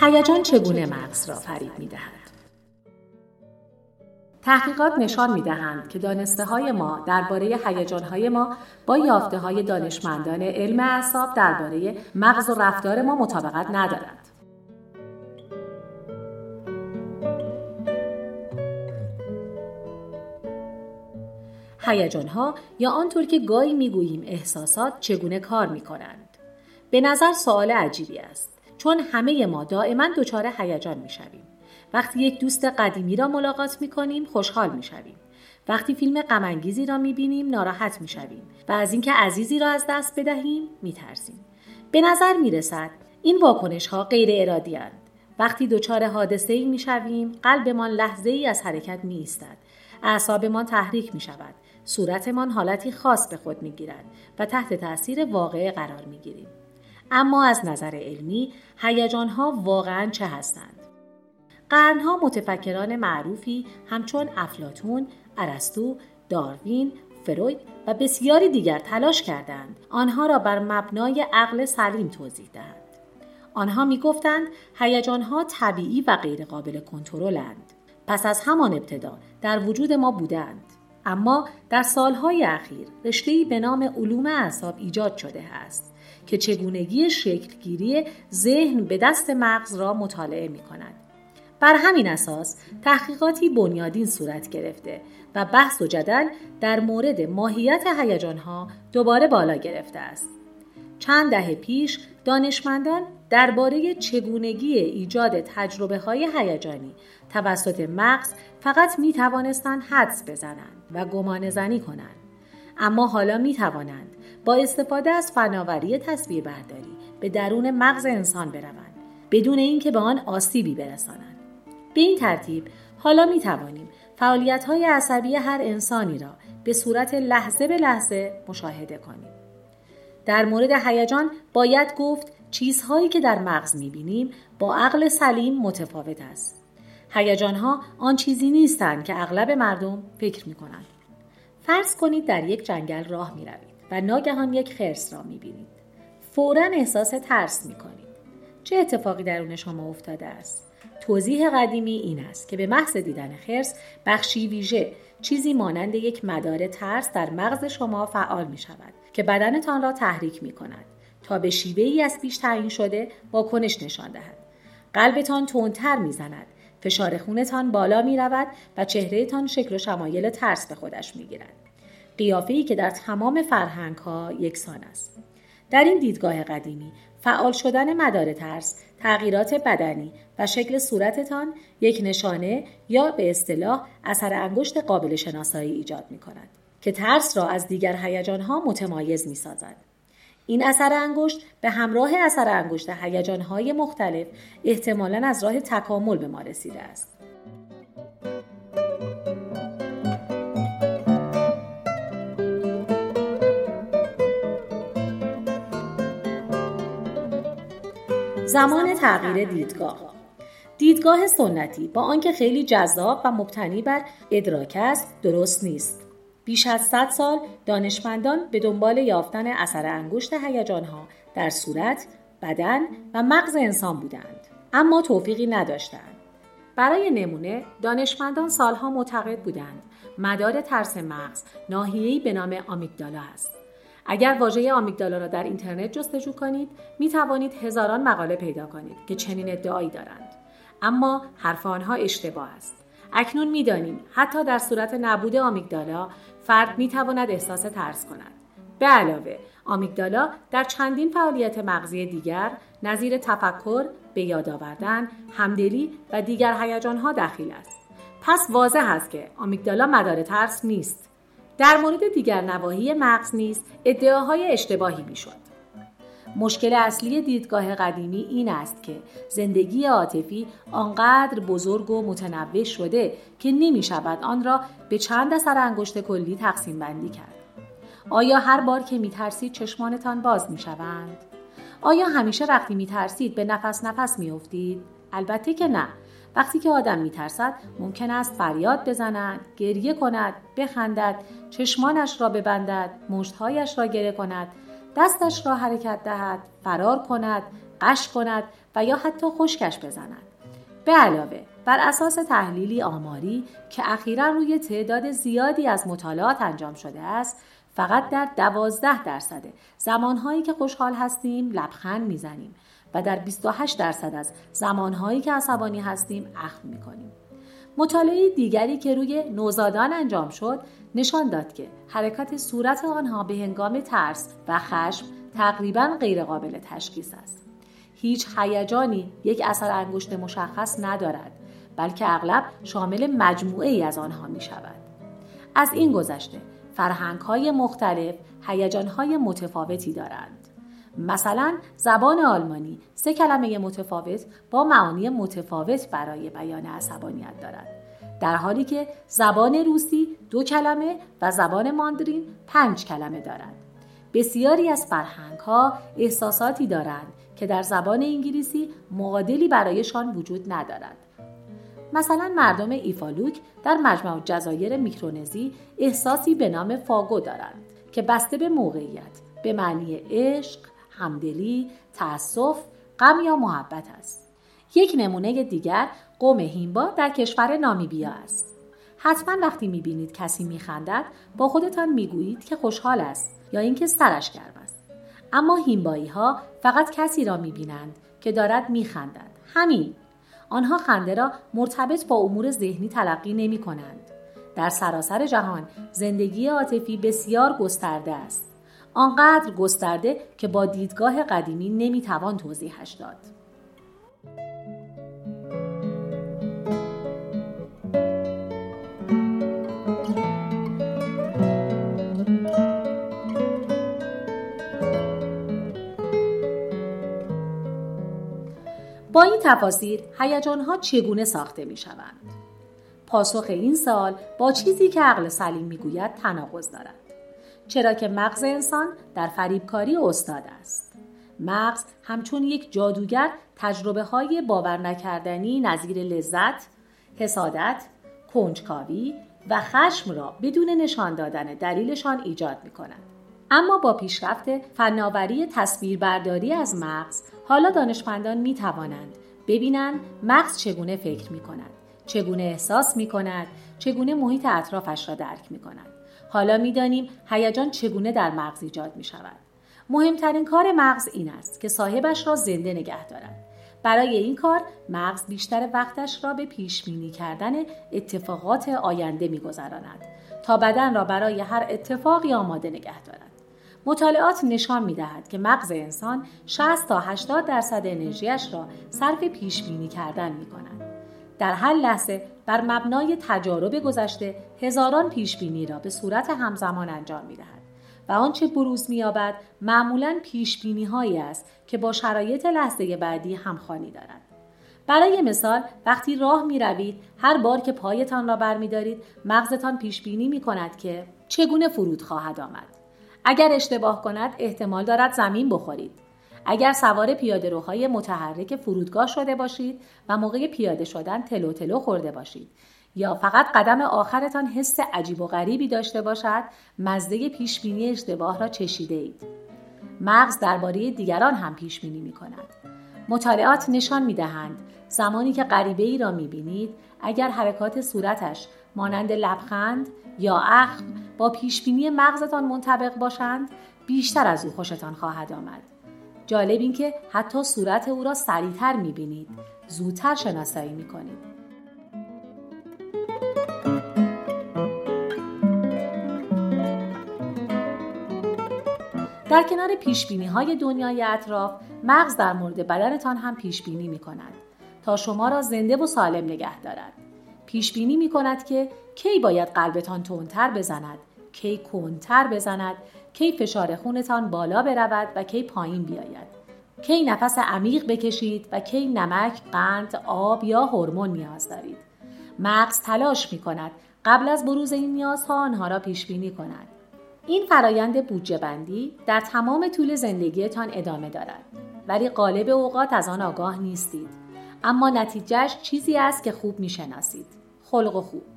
هیجان چگونه مغز را فریب می دهد؟ تحقیقات نشان می دهند که دانسته های ما درباره هیجان های ما با یافته های دانشمندان علم اعصاب درباره مغز و رفتار ما مطابقت ندارد. هیجان ها یا آنطور که گاهی می‌گوییم احساسات چگونه کار می کنند. به نظر سوال عجیبی است چون همه ما دائما دچار هیجان می شویم. وقتی یک دوست قدیمی را ملاقات می کنیم خوشحال می شویم. وقتی فیلم غمانگیزی را می بینیم ناراحت می شویم و از اینکه عزیزی را از دست بدهیم می ترسیم. به نظر می رسد این واکنش ها غیر ارادی هند. وقتی دچار حادثه ای می شویم قلبمان لحظه ای از حرکت می ایستد. اعصابمان تحریک می شود. صورتمان حالتی خاص به خود می گیرد و تحت تاثیر واقعه قرار می گیریم. اما از نظر علمی هیجان ها واقعا چه هستند؟ قرنها متفکران معروفی همچون افلاتون، ارسطو، داروین، فروید و بسیاری دیگر تلاش کردند آنها را بر مبنای عقل سلیم توضیح دهند. آنها می گفتند ها طبیعی و غیرقابل کنترلند. پس از همان ابتدا در وجود ما بودند. اما در سالهای اخیر رشته‌ای به نام علوم اعصاب ایجاد شده است که چگونگی شکلگیری ذهن به دست مغز را مطالعه می کند. بر همین اساس تحقیقاتی بنیادین صورت گرفته و بحث و جدل در مورد ماهیت هیجانها دوباره بالا گرفته است. چند دهه پیش دانشمندان درباره چگونگی ایجاد تجربه های هیجانی توسط مغز فقط می توانستند حدس بزنند و گمان زنی کنند. اما حالا می توانند با استفاده از فناوری تصویر برداری به درون مغز انسان بروند بدون اینکه به آن آسیبی برسانند. به این ترتیب حالا می توانیم فعالیت های عصبی هر انسانی را به صورت لحظه به لحظه مشاهده کنیم. در مورد هیجان باید گفت چیزهایی که در مغز می‌بینیم با عقل سلیم متفاوت است. هیجانها آن چیزی نیستند که اغلب مردم فکر می‌کنند. فرض کنید در یک جنگل راه می روید و ناگهان یک خرس را می بینید. فورا احساس ترس می کنید. چه اتفاقی درون شما افتاده است؟ توضیح قدیمی این است که به محض دیدن خرس بخشی ویژه چیزی مانند یک مدار ترس در مغز شما فعال می شود که بدنتان را تحریک می کند تا به شیوه ای از پیش تعیین شده واکنش نشان دهد. قلبتان تندتر می زند فشار خونتان بالا می رود و چهرهتان شکل و شمایل ترس به خودش می گیرد. قیافه که در تمام فرهنگ ها یکسان است. در این دیدگاه قدیمی فعال شدن مدار ترس، تغییرات بدنی و شکل صورتتان یک نشانه یا به اصطلاح اثر انگشت قابل شناسایی ایجاد می کند که ترس را از دیگر هیجانها متمایز می سازد. این اثر انگشت به همراه اثر انگشت هیجانهای مختلف احتمالا از راه تکامل به ما رسیده است. زمان تغییر دیدگاه دیدگاه سنتی با آنکه خیلی جذاب و مبتنی بر ادراک است درست نیست بیش از 100 سال دانشمندان به دنبال یافتن اثر انگشت هیجانها در صورت، بدن و مغز انسان بودند اما توفیقی نداشتند. برای نمونه دانشمندان سالها معتقد بودند مدار ترس مغز ناحیه‌ای به نام آمیگدالا است. اگر واژه آمیگدالا را در اینترنت جستجو کنید می توانید هزاران مقاله پیدا کنید که چنین ادعایی دارند اما حرف آنها اشتباه است اکنون می‌دانیم حتی در صورت نبود آمیگدالا فرد می تواند احساس ترس کند. به علاوه آمیگدالا در چندین فعالیت مغزی دیگر نظیر تفکر، به یاد آوردن، همدلی و دیگر هیجانها دخیل است. پس واضح است که آمیگدالا مدار ترس نیست. در مورد دیگر نواحی مغز نیز ادعاهای اشتباهی می‌شد. مشکل اصلی دیدگاه قدیمی این است که زندگی عاطفی آنقدر بزرگ و متنوع شده که نمی شود آن را به چند اثر انگشت کلی تقسیم بندی کرد. آیا هر بار که می ترسید چشمانتان باز می شوند؟ آیا همیشه وقتی می ترسید به نفس نفس می افتید؟ البته که نه. وقتی که آدم می ترسد ممکن است فریاد بزند، گریه کند، بخندد، چشمانش را ببندد، مشتهایش را گره کند دستش را حرکت دهد فرار کند قش کند و یا حتی خشکش بزند. به علاوه بر اساس تحلیلی آماری که اخیرا روی تعداد زیادی از مطالعات انجام شده است فقط در دوازده درصد زمانهایی که خوشحال هستیم لبخند می‌زنیم و در 28 درصد از زمانهایی که عصبانی هستیم اخم می‌کنیم مطالعه دیگری که روی نوزادان انجام شد نشان داد که حرکت صورت آنها به هنگام ترس و خشم تقریبا غیرقابل تشخیص است هیچ هیجانی یک اثر انگشت مشخص ندارد بلکه اغلب شامل مجموعه ای از آنها می شود. از این گذشته فرهنگ های مختلف هیجان های متفاوتی دارند. مثلا زبان آلمانی سه کلمه متفاوت با معانی متفاوت برای بیان عصبانیت دارد. در حالی که زبان روسی دو کلمه و زبان ماندرین پنج کلمه دارد. بسیاری از فرهنگ ها احساساتی دارند که در زبان انگلیسی معادلی برایشان وجود ندارد. مثلا مردم ایفالوک در مجمع جزایر میکرونزی احساسی به نام فاگو دارند که بسته به موقعیت به معنی عشق، همدلی، تأسف، غم یا محبت است. یک نمونه دیگر قوم هیمبا در کشور نامیبیا است. حتما وقتی می‌بینید کسی میخندد با خودتان می‌گویید که خوشحال است یا اینکه سرش گرم است. اما هیمبایی ها فقط کسی را می‌بینند که دارد میخندد. همین آنها خنده را مرتبط با امور ذهنی تلقی نمی کنند. در سراسر جهان زندگی عاطفی بسیار گسترده است. آنقدر گسترده که با دیدگاه قدیمی نمی‌توان توضیحش داد. با این تفاسیر هیجانها چگونه ساخته می شوند؟ پاسخ این سال با چیزی که عقل سلیم می‌گوید تناقض دارد چرا که مغز انسان در فریبکاری استاد است مغز همچون یک جادوگر تجربه های باور نکردنی نظیر لذت حسادت کنجکاوی و خشم را بدون نشان دادن دلیلشان ایجاد می کند. اما با پیشرفت فناوری تصویربرداری از مغز حالا دانشمندان می توانند ببینند مغز چگونه فکر می کند چگونه احساس می کند چگونه محیط اطرافش را درک می کند حالا می دانیم هیجان چگونه در مغز ایجاد می شود مهمترین کار مغز این است که صاحبش را زنده نگه دارد. برای این کار مغز بیشتر وقتش را به پیش بینی کردن اتفاقات آینده میگذراند تا بدن را برای هر اتفاقی آماده نگه دارد. مطالعات نشان می دهد که مغز انسان 60 تا 80 درصد انرژیش را صرف پیش بینی کردن می کند. در هر لحظه بر مبنای تجارب گذشته هزاران پیش بینی را به صورت همزمان انجام می دهد و آنچه بروز می‌یابد معمولا پیش بینی هایی است که با شرایط لحظه بعدی همخوانی دارد. برای مثال وقتی راه می روید هر بار که پایتان را برمیدارید مغزتان پیش بینی می کند که چگونه فرود خواهد آمد. اگر اشتباه کند احتمال دارد زمین بخورید. اگر سوار پیاده روهای متحرک فرودگاه شده باشید و موقع پیاده شدن تلو تلو خورده باشید یا فقط قدم آخرتان حس عجیب و غریبی داشته باشد مزده پیش بینی اشتباه را چشیده اید. مغز درباره دیگران هم پیش بینی می کند. مطالعات نشان می دهند زمانی که غریبه ای را می بینید اگر حرکات صورتش مانند لبخند یا اخم با پیشبینی مغزتان منطبق باشند بیشتر از او خوشتان خواهد آمد جالب این که حتی صورت او را سریعتر می‌بینید. زودتر شناسایی می‌کنید. در کنار پیش های دنیای اطراف مغز در مورد بدنتان هم پیش بینی می کند تا شما را زنده و سالم نگه دارد. پیش بینی می کند که کی باید قلبتان تندتر بزند کی کنتر بزند کی فشار خونتان بالا برود و کی پایین بیاید. کی نفس عمیق بکشید و کی نمک قند آب یا هورمون نیاز دارید. مغز تلاش می کند قبل از بروز این نیازها آنها را پیش بینی کند. این فرایند بودجه بندی در تمام طول زندگیتان ادامه دارد. ولی قالب اوقات از آن آگاه نیستید. اما نتیجهش چیزی است که خوب می‌شناسید. خلق و خوب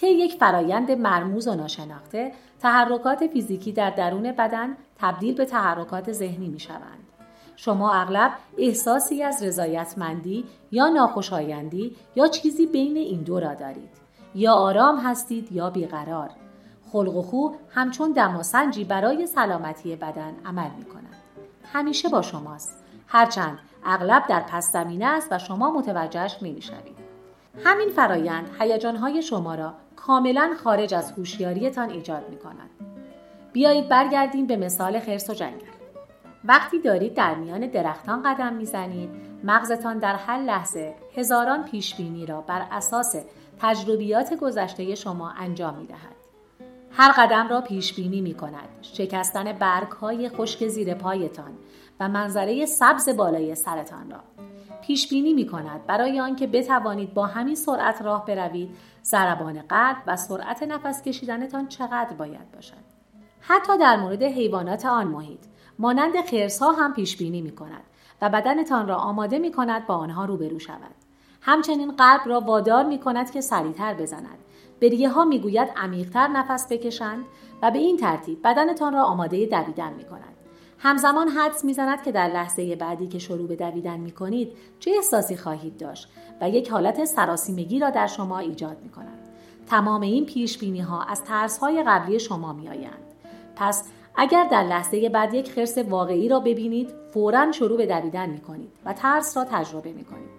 طی یک فرایند مرموز و ناشناخته تحرکات فیزیکی در درون بدن تبدیل به تحرکات ذهنی می شوند. شما اغلب احساسی از رضایتمندی یا ناخوشایندی یا چیزی بین این دو را دارید یا آرام هستید یا بیقرار خلق و خو همچون دماسنجی برای سلامتی بدن عمل می کند. همیشه با شماست هرچند اغلب در پس زمینه است و شما متوجهش نمی‌شوید همین فرایند هیجانهای شما را کاملا خارج از هوشیاریتان ایجاد می کند. بیایید برگردیم به مثال خرس و جنگل. وقتی دارید در میان درختان قدم می‌زنید مغزتان در هر لحظه هزاران پیشبینی را بر اساس تجربیات گذشته شما انجام می دهد. هر قدم را پیش بینی می کند. شکستن برگ های خشک زیر پایتان و منظره سبز بالای سرتان را. پیش بینی می کند برای آنکه بتوانید با همین سرعت راه بروید ضربان قلب و سرعت نفس کشیدنتان چقدر باید باشد. حتی در مورد حیوانات آن محیط مانند ها هم پیش بینی می کند و بدنتان را آماده می کند با آنها روبرو شود. همچنین قلب را وادار می کند که سریعتر بزند. بریه ها می گوید عمیقتر نفس بکشند و به این ترتیب بدنتان را آماده دویدن می کند. همزمان حدس می‌زند که در لحظه بعدی که شروع به دویدن می کنید چه احساسی خواهید داشت و یک حالت سراسیمگی را در شما ایجاد می کند. تمام این پیش بینی ها از ترس های قبلی شما می آیند. پس اگر در لحظه بعد یک خرس واقعی را ببینید فورا شروع به دویدن می کنید و ترس را تجربه می کنید.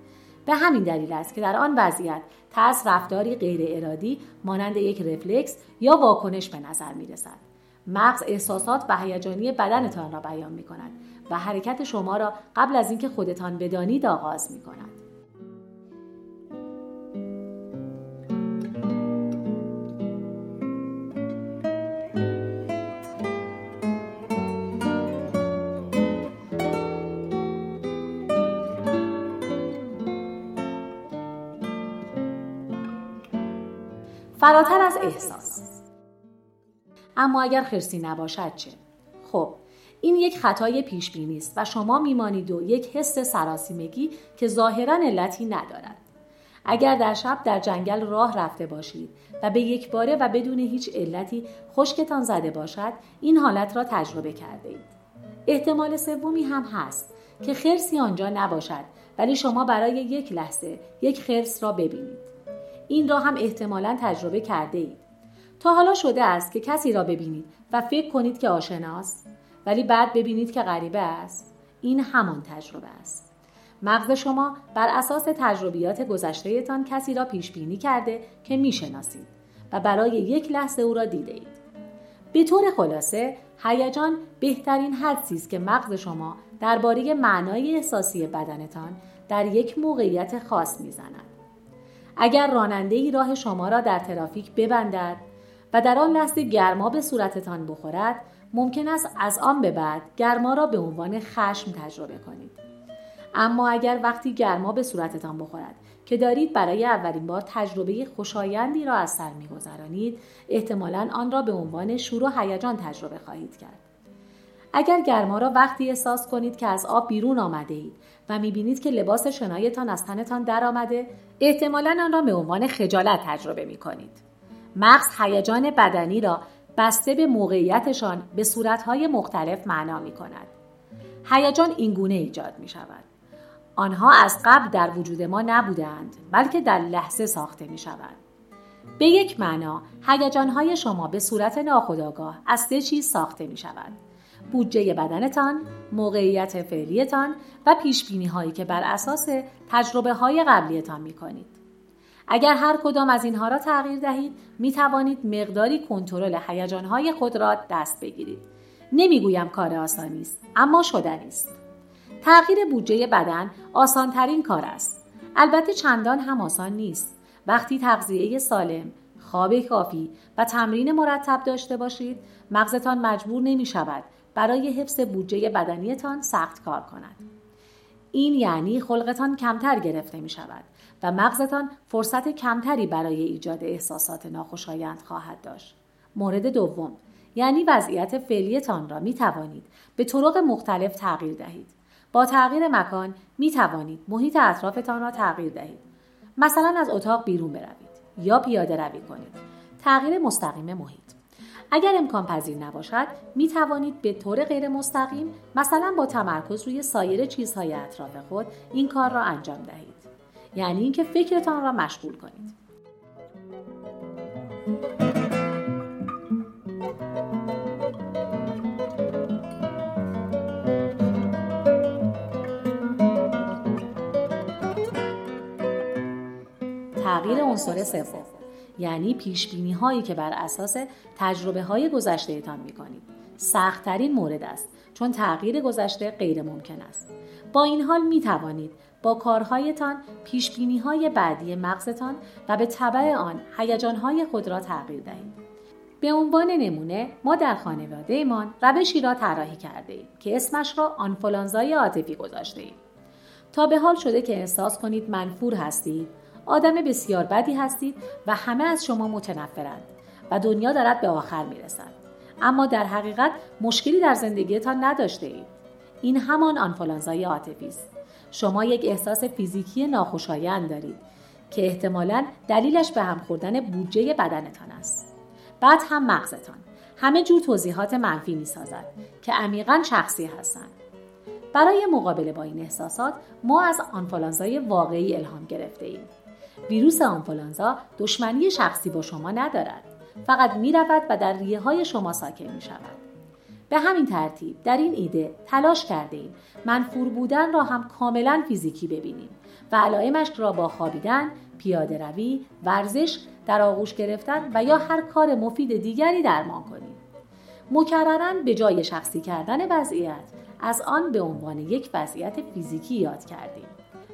به همین دلیل است که در آن وضعیت ترس رفتاری غیر ارادی مانند یک رفلکس یا واکنش به نظر می رسد. مغز احساسات و هیجانی بدنتان را بیان می کند و حرکت شما را قبل از اینکه خودتان بدانید آغاز می کند. فراتر از احساس اما اگر خرسی نباشد چه خب این یک خطای پیش بینی است و شما میمانید و یک حس سراسیمگی که ظاهرا علتی ندارد اگر در شب در جنگل راه رفته باشید و به یک باره و بدون هیچ علتی خشکتان زده باشد این حالت را تجربه کرده اید. احتمال سومی هم هست که خرسی آنجا نباشد ولی شما برای یک لحظه یک خرس را ببینید این را هم احتمالا تجربه کرده اید. تا حالا شده است که کسی را ببینید و فکر کنید که آشناست ولی بعد ببینید که غریبه است. این همان تجربه است. مغز شما بر اساس تجربیات گذشتهتان کسی را پیش بینی کرده که می‌شناسید و برای یک لحظه او را دیده اید. به طور خلاصه هیجان بهترین حدسی است که مغز شما درباره معنای احساسی بدنتان در یک موقعیت خاص می‌زند اگر راننده ای راه شما را در ترافیک ببندد و در آن لحظه گرما به صورتتان بخورد ممکن است از آن به بعد گرما را به عنوان خشم تجربه کنید اما اگر وقتی گرما به صورتتان بخورد که دارید برای اولین بار تجربه خوشایندی را از سر میگذرانید احتمالا آن را به عنوان شور و هیجان تجربه خواهید کرد اگر گرما را وقتی احساس کنید که از آب بیرون آمده اید و می‌بینید که لباس شنایتان از تنتان درآمده احتمالا آن را به عنوان خجالت تجربه می کنید. مغز هیجان بدنی را بسته به موقعیتشان به صورتهای مختلف معنا می کند. هیجان اینگونه ایجاد می شود. آنها از قبل در وجود ما نبودند بلکه در لحظه ساخته می شود. به یک معنا هیجانهای شما به صورت ناخودآگاه از سه چیز ساخته می شود. بودجه بدنتان، موقعیت فعلیتان و پیش هایی که بر اساس تجربه های قبلیتان می کنید. اگر هر کدام از اینها را تغییر دهید می توانید مقداری کنترل هیجان های خود را دست بگیرید. نمی‌گویم کار آسانی است اما شدنی است. تغییر بودجه بدن آسانترین کار است. البته چندان هم آسان نیست. وقتی تغذیه سالم، خواب کافی و تمرین مرتب داشته باشید، مغزتان مجبور نمی شود برای حفظ بودجه بدنیتان سخت کار کند. این یعنی خلقتان کمتر گرفته می شود و مغزتان فرصت کمتری برای ایجاد احساسات ناخوشایند خواهد داشت. مورد دوم یعنی وضعیت فعلیتان را می توانید به طرق مختلف تغییر دهید. با تغییر مکان می توانید محیط اطرافتان را تغییر دهید. مثلا از اتاق بیرون بروید یا پیاده روی کنید. تغییر مستقیم محیط اگر امکان پذیر نباشد می توانید به طور غیر مستقیم مثلا با تمرکز روی سایر چیزهای اطراف خود این کار را انجام دهید یعنی اینکه فکرتان را مشغول کنید تغییر عنصر سوم یعنی پیش بینی هایی که بر اساس تجربه های گذشته تان می کنید. سختترین مورد است چون تغییر گذشته غیر ممکن است. با این حال می توانید با کارهایتان پیش بینی های بعدی مغزتان و به طبع آن هیجان های خود را تغییر دهید. به عنوان نمونه ما در خانواده ایمان روشی را طراحی کرده ایم که اسمش را آنفولانزای عاطفی گذاشته ایم. تا به حال شده که احساس کنید منفور هستید آدم بسیار بدی هستید و همه از شما متنفرند و دنیا دارد به آخر می رسد. اما در حقیقت مشکلی در زندگیتان نداشته اید. این همان آنفولانزای عاطفی است. شما یک احساس فیزیکی ناخوشایند دارید که احتمالا دلیلش به هم خوردن بودجه بدنتان است. بعد هم مغزتان همه جور توضیحات منفی می سازد که عمیقا شخصی هستند. برای مقابله با این احساسات ما از آنفولانزای واقعی الهام گرفته ایم. ویروس آنفولانزا دشمنی شخصی با شما ندارد فقط می رود و در ریه های شما ساکن می شود. به همین ترتیب در این ایده تلاش کرده ایم منفور بودن را هم کاملا فیزیکی ببینیم و علائمش را با خوابیدن، پیاده روی، ورزش، در آغوش گرفتن و یا هر کار مفید دیگری درمان کنیم. مکررن به جای شخصی کردن وضعیت از آن به عنوان یک وضعیت فیزیکی یاد کردیم.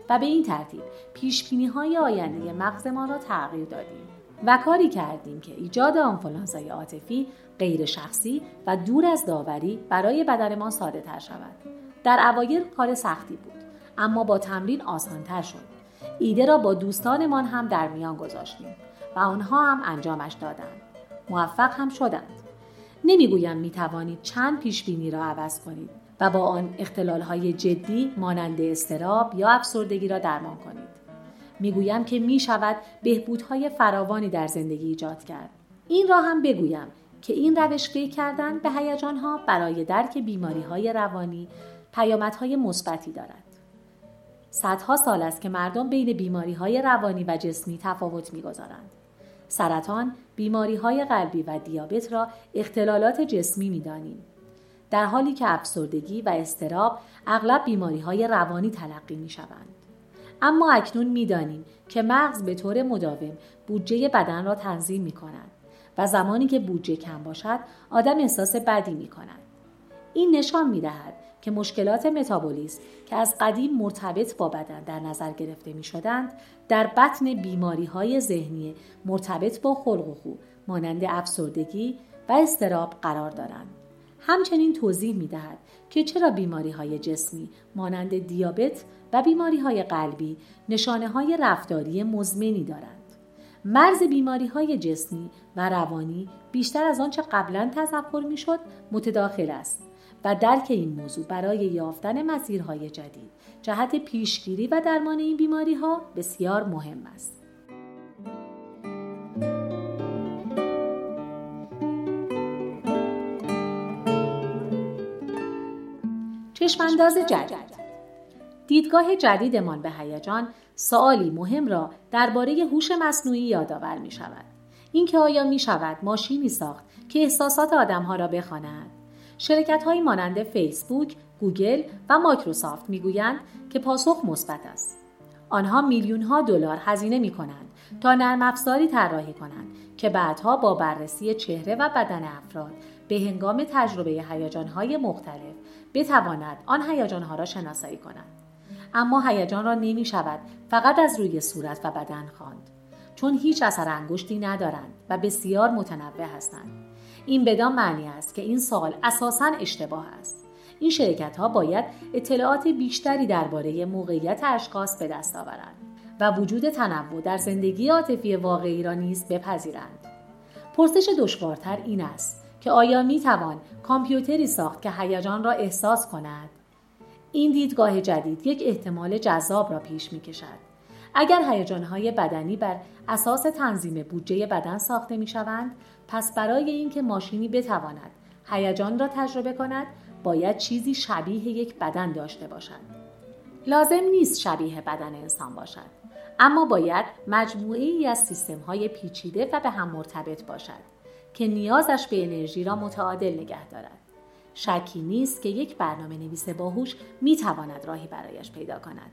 و به این ترتیب پیش های آینده مغزمان را تغییر دادیم و کاری کردیم که ایجاد آنفولانزای عاطفی غیر شخصی و دور از داوری برای بدنمان ساده تر شود. در اوایل کار سختی بود اما با تمرین آسانتر شد. ایده را با دوستانمان هم در میان گذاشتیم و آنها هم انجامش دادند. موفق هم شدند. نمی‌گویم می توانید چند پیش بینی را عوض کنید و با آن های جدی مانند استراب یا افسردگی را درمان کنید. می‌گویم که می شود بهبودهای فراوانی در زندگی ایجاد کرد. این را هم بگویم که این روش فکر کردن به هیجانها برای درک بیماری های روانی پیامدهای مثبتی دارد. صدها سال است که مردم بین بیماری های روانی و جسمی تفاوت می‌گذارند. سرطان، بیماری های قلبی و دیابت را اختلالات جسمی می‌دانیم در حالی که افسردگی و استراب اغلب بیماری های روانی تلقی می شوند. اما اکنون می‌دانیم که مغز به طور مداوم بودجه بدن را تنظیم می کند و زمانی که بودجه کم باشد آدم احساس بدی می کند. این نشان می دهد که مشکلات متابولیسم که از قدیم مرتبط با بدن در نظر گرفته می شدند در بطن بیماری های ذهنی مرتبط با خلق و خو مانند افسردگی و استراب قرار دارند. همچنین توضیح می دهد که چرا بیماری های جسمی مانند دیابت و بیماری های قلبی نشانه های رفتاری مزمنی دارند. مرز بیماری های جسمی و روانی بیشتر از آنچه قبلا تصور می شد متداخل است و درک این موضوع برای یافتن مسیرهای جدید جهت پیشگیری و درمان این بیماری ها بسیار مهم است. چشمانداز جدید دیدگاه جدیدمان به هیجان سوالی مهم را درباره هوش مصنوعی یادآور می شود. اینکه آیا می شود ماشینی ساخت که احساسات آدمها را بخواند شرکت های مانند فیسبوک، گوگل و مایکروسافت می‌گویند که پاسخ مثبت است. آنها میلیون ها دلار هزینه می کنند تا نرم افزاری طراحی کنند که بعدها با بررسی چهره و بدن افراد به هنگام تجربه های مختلف بتواند آن ها را شناسایی کند. اما هیجان را نمی شود فقط از روی صورت و بدن خواند. چون هیچ اثر انگشتی ندارند و بسیار متنوع هستند. این بدان معنی است که این سال اساسا اشتباه است. این شرکت ها باید اطلاعات بیشتری درباره موقعیت اشخاص به دست آورند و وجود تنوع در زندگی عاطفی واقعی را نیز بپذیرند. پرسش دشوارتر این است که آیا می توان کامپیوتری ساخت که هیجان را احساس کند؟ این دیدگاه جدید یک احتمال جذاب را پیش می کشد اگر هیجانهای بدنی بر اساس تنظیم بودجه بدن ساخته می شوند پس برای اینکه ماشینی بتواند هیجان را تجربه کند باید چیزی شبیه یک بدن داشته باشد. لازم نیست شبیه بدن انسان باشد اما باید مجموعه ای از سیستم های پیچیده و به هم مرتبط باشد. که نیازش به انرژی را متعادل نگه دارد. شکی نیست که یک برنامه نویس باهوش می تواند راهی برایش پیدا کند.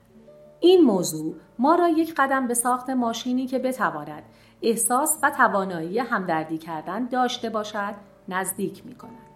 این موضوع ما را یک قدم به ساخت ماشینی که بتواند احساس و توانایی همدردی کردن داشته باشد نزدیک می کند.